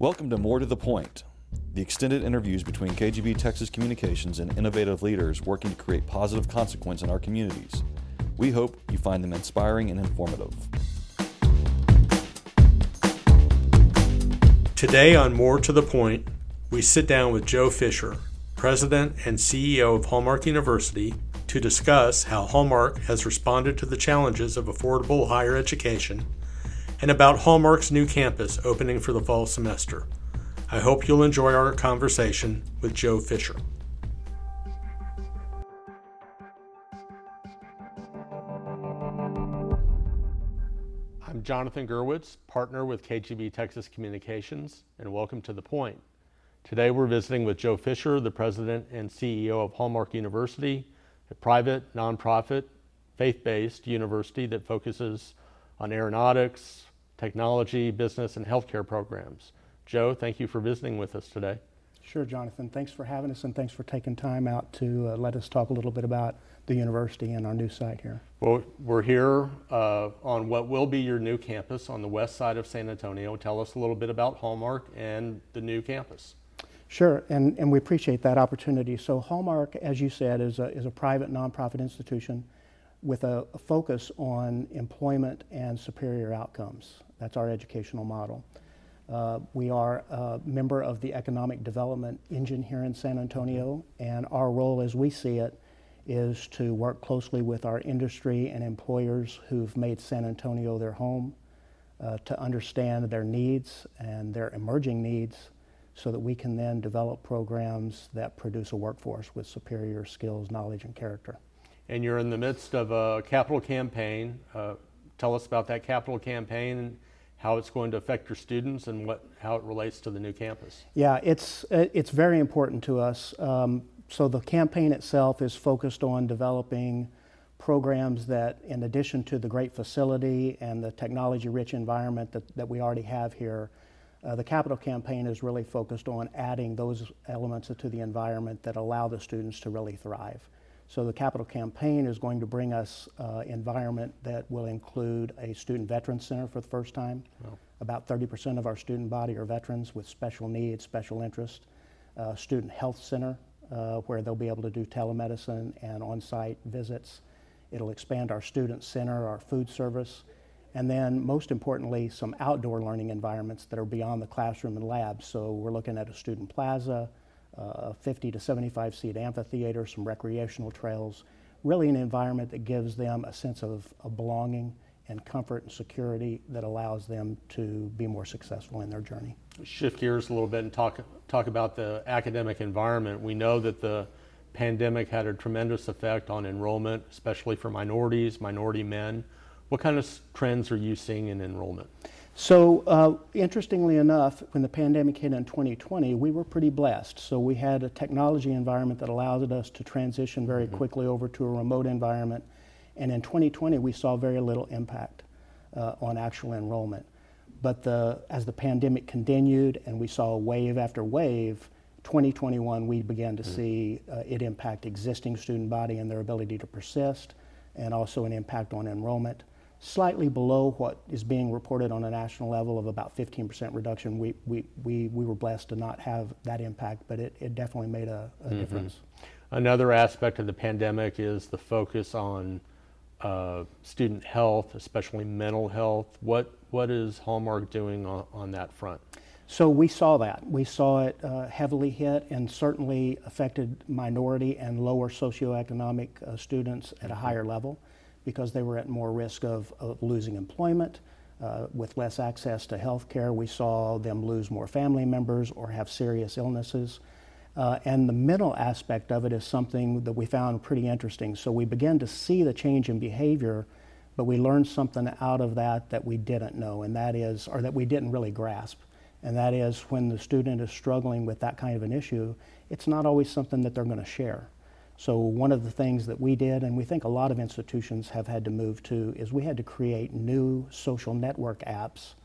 Welcome to More to the Point, the extended interviews between KGB Texas Communications and innovative leaders working to create positive consequence in our communities. We hope you find them inspiring and informative. Today on More to the Point, we sit down with Joe Fisher, President and CEO of Hallmark University, to discuss how Hallmark has responded to the challenges of affordable higher education and about Hallmark's new campus opening for the fall semester. I hope you'll enjoy our conversation with Joe Fisher. I'm Jonathan Gurwitz, partner with KGB Texas Communications, and welcome to The Point. Today we're visiting with Joe Fisher, the president and CEO of Hallmark University, a private, nonprofit, faith based university that focuses on aeronautics, technology, business, and healthcare programs. Joe, thank you for visiting with us today. Sure, Jonathan. Thanks for having us and thanks for taking time out to uh, let us talk a little bit about the university and our new site here. Well, we're here uh, on what will be your new campus on the west side of San Antonio. Tell us a little bit about Hallmark and the new campus. Sure, and, and we appreciate that opportunity. So, Hallmark, as you said, is a, is a private nonprofit institution with a, a focus on employment and superior outcomes. That's our educational model. Uh, we are a member of the Economic Development Engine here in San Antonio, and our role as we see it is to work closely with our industry and employers who've made San Antonio their home uh, to understand their needs and their emerging needs so that we can then develop programs that produce a workforce with superior skills, knowledge, and character. And you're in the midst of a capital campaign. Uh, tell us about that capital campaign how it's going to affect your students and what, how it relates to the new campus. Yeah, it's, it's very important to us. Um, so the campaign itself is focused on developing programs that, in addition to the great facility and the technology rich environment that, that we already have here, uh, the capital campaign is really focused on adding those elements to the environment that allow the students to really thrive. So the capital campaign is going to bring us uh, environment that will include a student veterans center for the first time. Wow. About 30% of our student body are veterans with special needs, special interest. Uh, student health center uh, where they'll be able to do telemedicine and on-site visits. It'll expand our student center, our food service, and then most importantly, some outdoor learning environments that are beyond the classroom and labs. So we're looking at a student plaza, a 50 to 75 seat amphitheater, some recreational trails, really an environment that gives them a sense of, of belonging and comfort and security that allows them to be more successful in their journey. Shift gears a little bit and talk talk about the academic environment. We know that the pandemic had a tremendous effect on enrollment, especially for minorities, minority men. What kind of trends are you seeing in enrollment? So, uh, interestingly enough, when the pandemic hit in 2020, we were pretty blessed. So, we had a technology environment that allowed us to transition very mm-hmm. quickly over to a remote environment. And in 2020, we saw very little impact uh, on actual enrollment. But the, as the pandemic continued and we saw wave after wave, 2021 we began to mm-hmm. see uh, it impact existing student body and their ability to persist, and also an impact on enrollment. Slightly below what is being reported on a national level of about 15% reduction. We, we, we, we were blessed to not have that impact, but it, it definitely made a, a mm-hmm. difference. Another aspect of the pandemic is the focus on uh, student health, especially mental health. What what is Hallmark doing on, on that front? So we saw that. We saw it uh, heavily hit and certainly affected minority and lower socioeconomic uh, students at a mm-hmm. higher level because they were at more risk of, of losing employment. Uh, with less access to health care, we saw them lose more family members or have serious illnesses. Uh, and the mental aspect of it is something that we found pretty interesting. So we began to see the change in behavior, but we learned something out of that that we didn't know, and that is, or that we didn't really grasp. And that is when the student is struggling with that kind of an issue, it's not always something that they're going to share. So, one of the things that we did, and we think a lot of institutions have had to move to, is we had to create new social network apps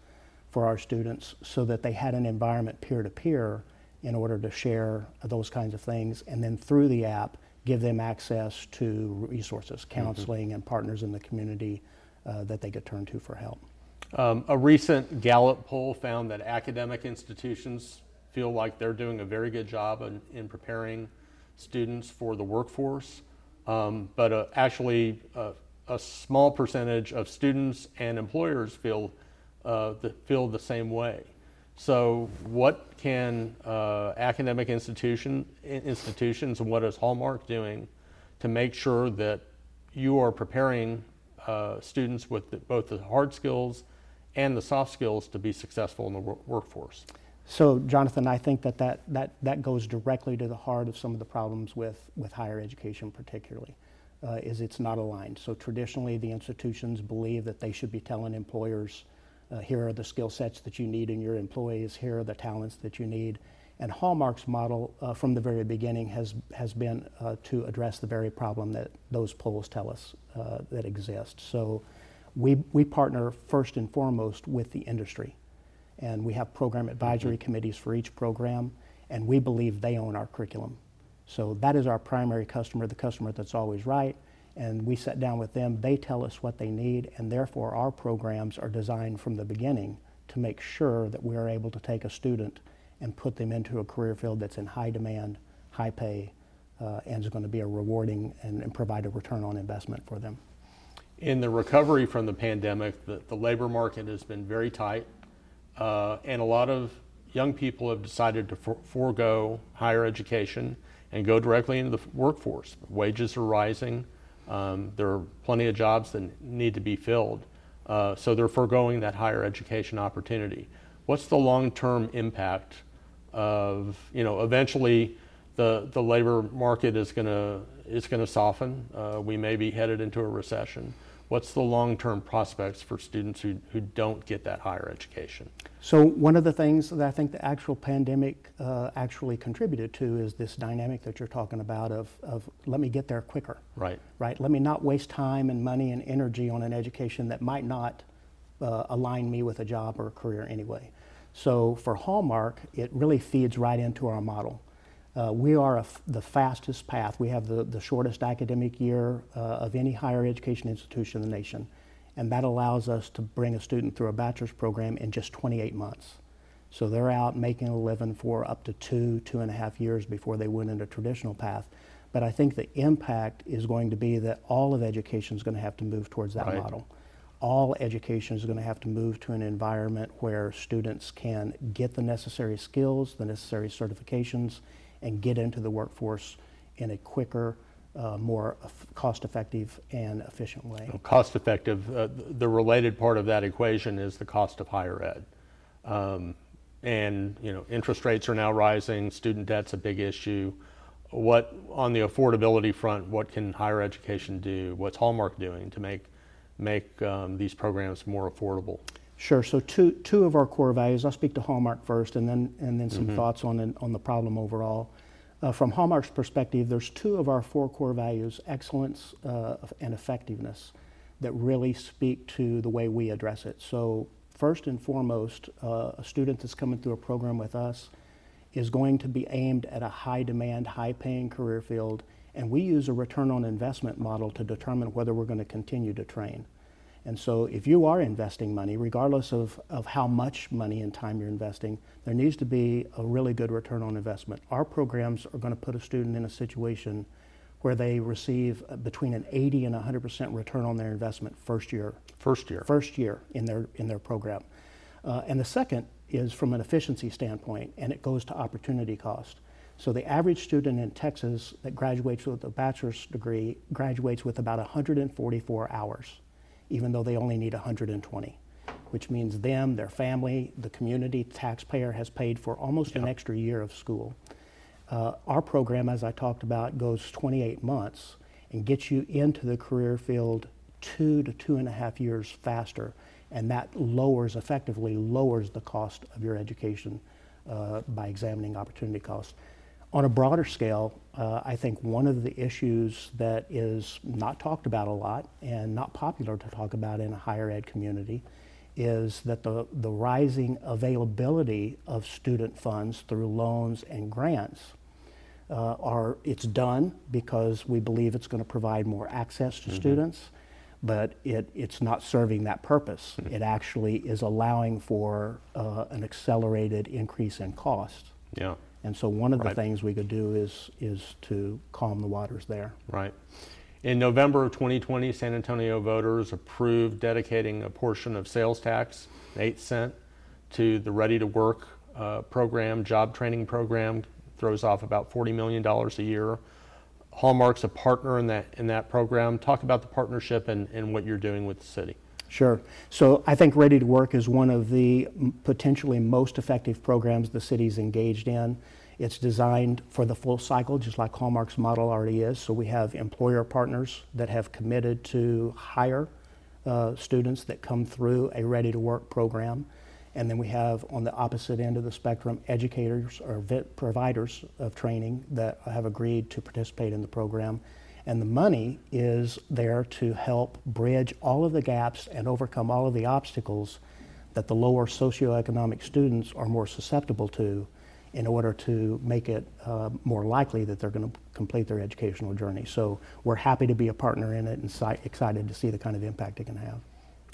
for our students so that they had an environment peer to peer in order to share those kinds of things. And then through the app, give them access to resources, mm-hmm. counseling, mm-hmm. and partners in the community uh, that they could turn to for help. Um, a recent Gallup poll found that academic institutions feel like they're doing a very good job in, in preparing students for the workforce, um, but uh, actually uh, a small percentage of students and employers feel uh, the, feel the same way. So, what can uh, academic institution, institutions and what is Hallmark doing to make sure that you are preparing uh, students with the, both the hard skills and the soft skills to be successful in the wor- workforce? So, Jonathan, I think that, that that that goes directly to the heart of some of the problems with, with higher education, particularly, uh, is it's not aligned. So, traditionally, the institutions believe that they should be telling employers uh, here are the skill sets that you need in your employees. Here are the talents that you need. And Hallmark's model uh, from the very beginning has, has been uh, to address the very problem that those polls tell us uh, that exists. So we, we partner first and foremost with the industry. And we have program advisory mm-hmm. committees for each program, and we believe they own our curriculum. So that is our primary customer, the customer that's always right and we sit down with them. They tell us what they need, and therefore our programs are designed from the beginning to make sure that we are able to take a student and put them into a career field that's in high demand, high pay, uh, and is going to be a rewarding and, and, provide a return on investment for them. In the recovery from the pandemic, the, the labor market has been very tight, uh, and a lot of young people have decided to for- forego higher education and go directly into the workforce. Wages are rising. Um, there are plenty of jobs that need to be filled. Uh, so they're foregoing that higher education opportunity. What's the long-term impact of, you know, eventually the, the labor market is going to is going to soften. Uh, we may be headed into a recession what's the long-term prospects for students who, who don't get that higher education? So one of the things that I think the actual pandemic uh, actually contributed to is this dynamic that you're talking about of, of let me get there quicker. Right. Right. Let me not waste time and money and energy on an education that might not uh, align me with a job or a career anyway. So for Hallmark, it really feeds right into our model. Uh, we are f- the fastest path. We have the, the shortest academic year uh, of any higher education institution in the nation. And that allows us to bring a student through a bachelor's program in just 28 months. So they're out making a living for up to two, two and a half years before they went into a traditional path. But I think the impact is going to be that all of education is going to have to move towards that right. model. All education is going to have to move to an environment where students can get the necessary skills, the necessary certifications, and get into the workforce in a quicker, uh, more cost effective and efficient way. Cost effective, uh, the related part of that equation is the cost of higher ed. Um, and you know, interest rates are now rising, student debt's a big issue. What, on the affordability front, what can higher education do? What's Hallmark doing to make, make um, these programs more affordable? Sure. So two, two of our core values. I'll speak to Hallmark first, and then and then some mm-hmm. thoughts on on the problem overall. Uh, from Hallmark's perspective, there's two of our four core values: excellence uh, and effectiveness, that really speak to the way we address it. So first and foremost, uh, a student that's coming through a program with us is going to be aimed at a high demand, high paying career field, and we use a return on investment model to determine whether we're going to continue to train. And so if you are investing money, regardless of, of how much money and time you're investing, there needs to be a really good return on investment. Our programs are going to put a student in a situation where they receive between an 80 and 100% return on their investment first year. First year. First year in their, in their program. Uh, and the second is from an efficiency standpoint, and it goes to opportunity cost. So the average student in Texas that graduates with a bachelor's degree graduates with about 144 hours even though they only need 120, which means them, their family, the community, taxpayer has paid for almost yeah. an extra year of school. Uh, our program, as I talked about, goes 28 months and gets you into the career field two to two and a half years faster, and that lowers, effectively lowers the cost of your education uh, by examining opportunity costs. On a broader scale, uh, I think one of the issues that is not talked about a lot and not popular to talk about in a higher ed community is that the, the rising availability of student funds through loans and grants uh, are it's done because we believe it's going to provide more access to mm-hmm. students but it, it's not serving that purpose. It actually is allowing for uh, an accelerated increase in cost. Yeah, And so one of the Right. things we could do is, is to calm the waters there. right. In November of 2020, San Antonio voters approved dedicating a portion of sales tax, an eight cent, to the Ready to Work uh, program, job training program, throws off about $40 million a year. Hallmark's a partner in that, in that program. Talk about the partnership and, and what you're doing with the city. Sure. So I think Ready to Work is one of the potentially most effective programs the city's engaged in. It's designed for the full cycle, just like Hallmark's model already is. So we have employer partners that have committed to hire uh, students that come through a Ready to Work program. And then we have on the opposite end of the spectrum educators or providers of training that have agreed to participate in the program. And the money is there to help bridge all of the gaps and overcome all of the obstacles that the lower socioeconomic students are more susceptible to in order to make it uh, more likely that they're going to complete their educational journey. So we're happy to be a partner in it and si- excited to see the kind of impact it can have.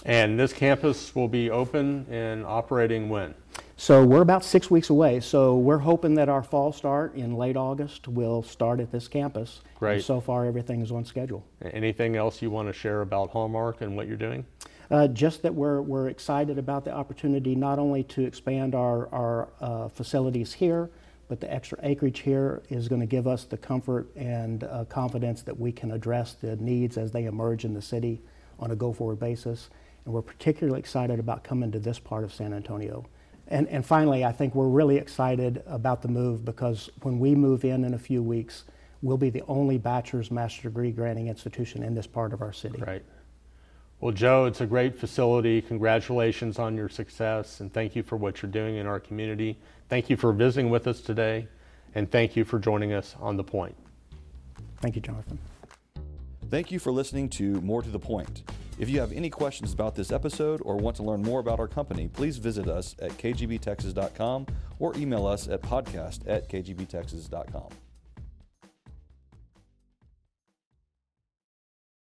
And this campus will be open and operating when? So we're about six weeks away. So we're hoping that our fall start in late August will start at this campus. And so far, everything is on schedule. Anything else you want to share about Hallmark and what you're doing? Uh, just that we're, we're excited about the opportunity not only to expand our, our uh, facilities here, but the extra acreage here is going to give us the comfort and uh, confidence that we can address the needs as they emerge in the city on a go forward basis. And we're particularly excited about coming to this part of San Antonio. And, and finally, I think we're really excited about the move because when we move in in a few weeks, we'll be the only bachelor's master degree granting institution in this part of our city. Right. Well, Joe, it's a great facility. Congratulations on your success, and thank you for what you're doing in our community. Thank you for visiting with us today, and thank you for joining us on The Point. Thank you, Jonathan. Thank you for listening to More to the Point. If you have any questions about this episode or want to learn more about our company, please visit us at kgbtexas.com or email us at podcast at kgbtexas.com.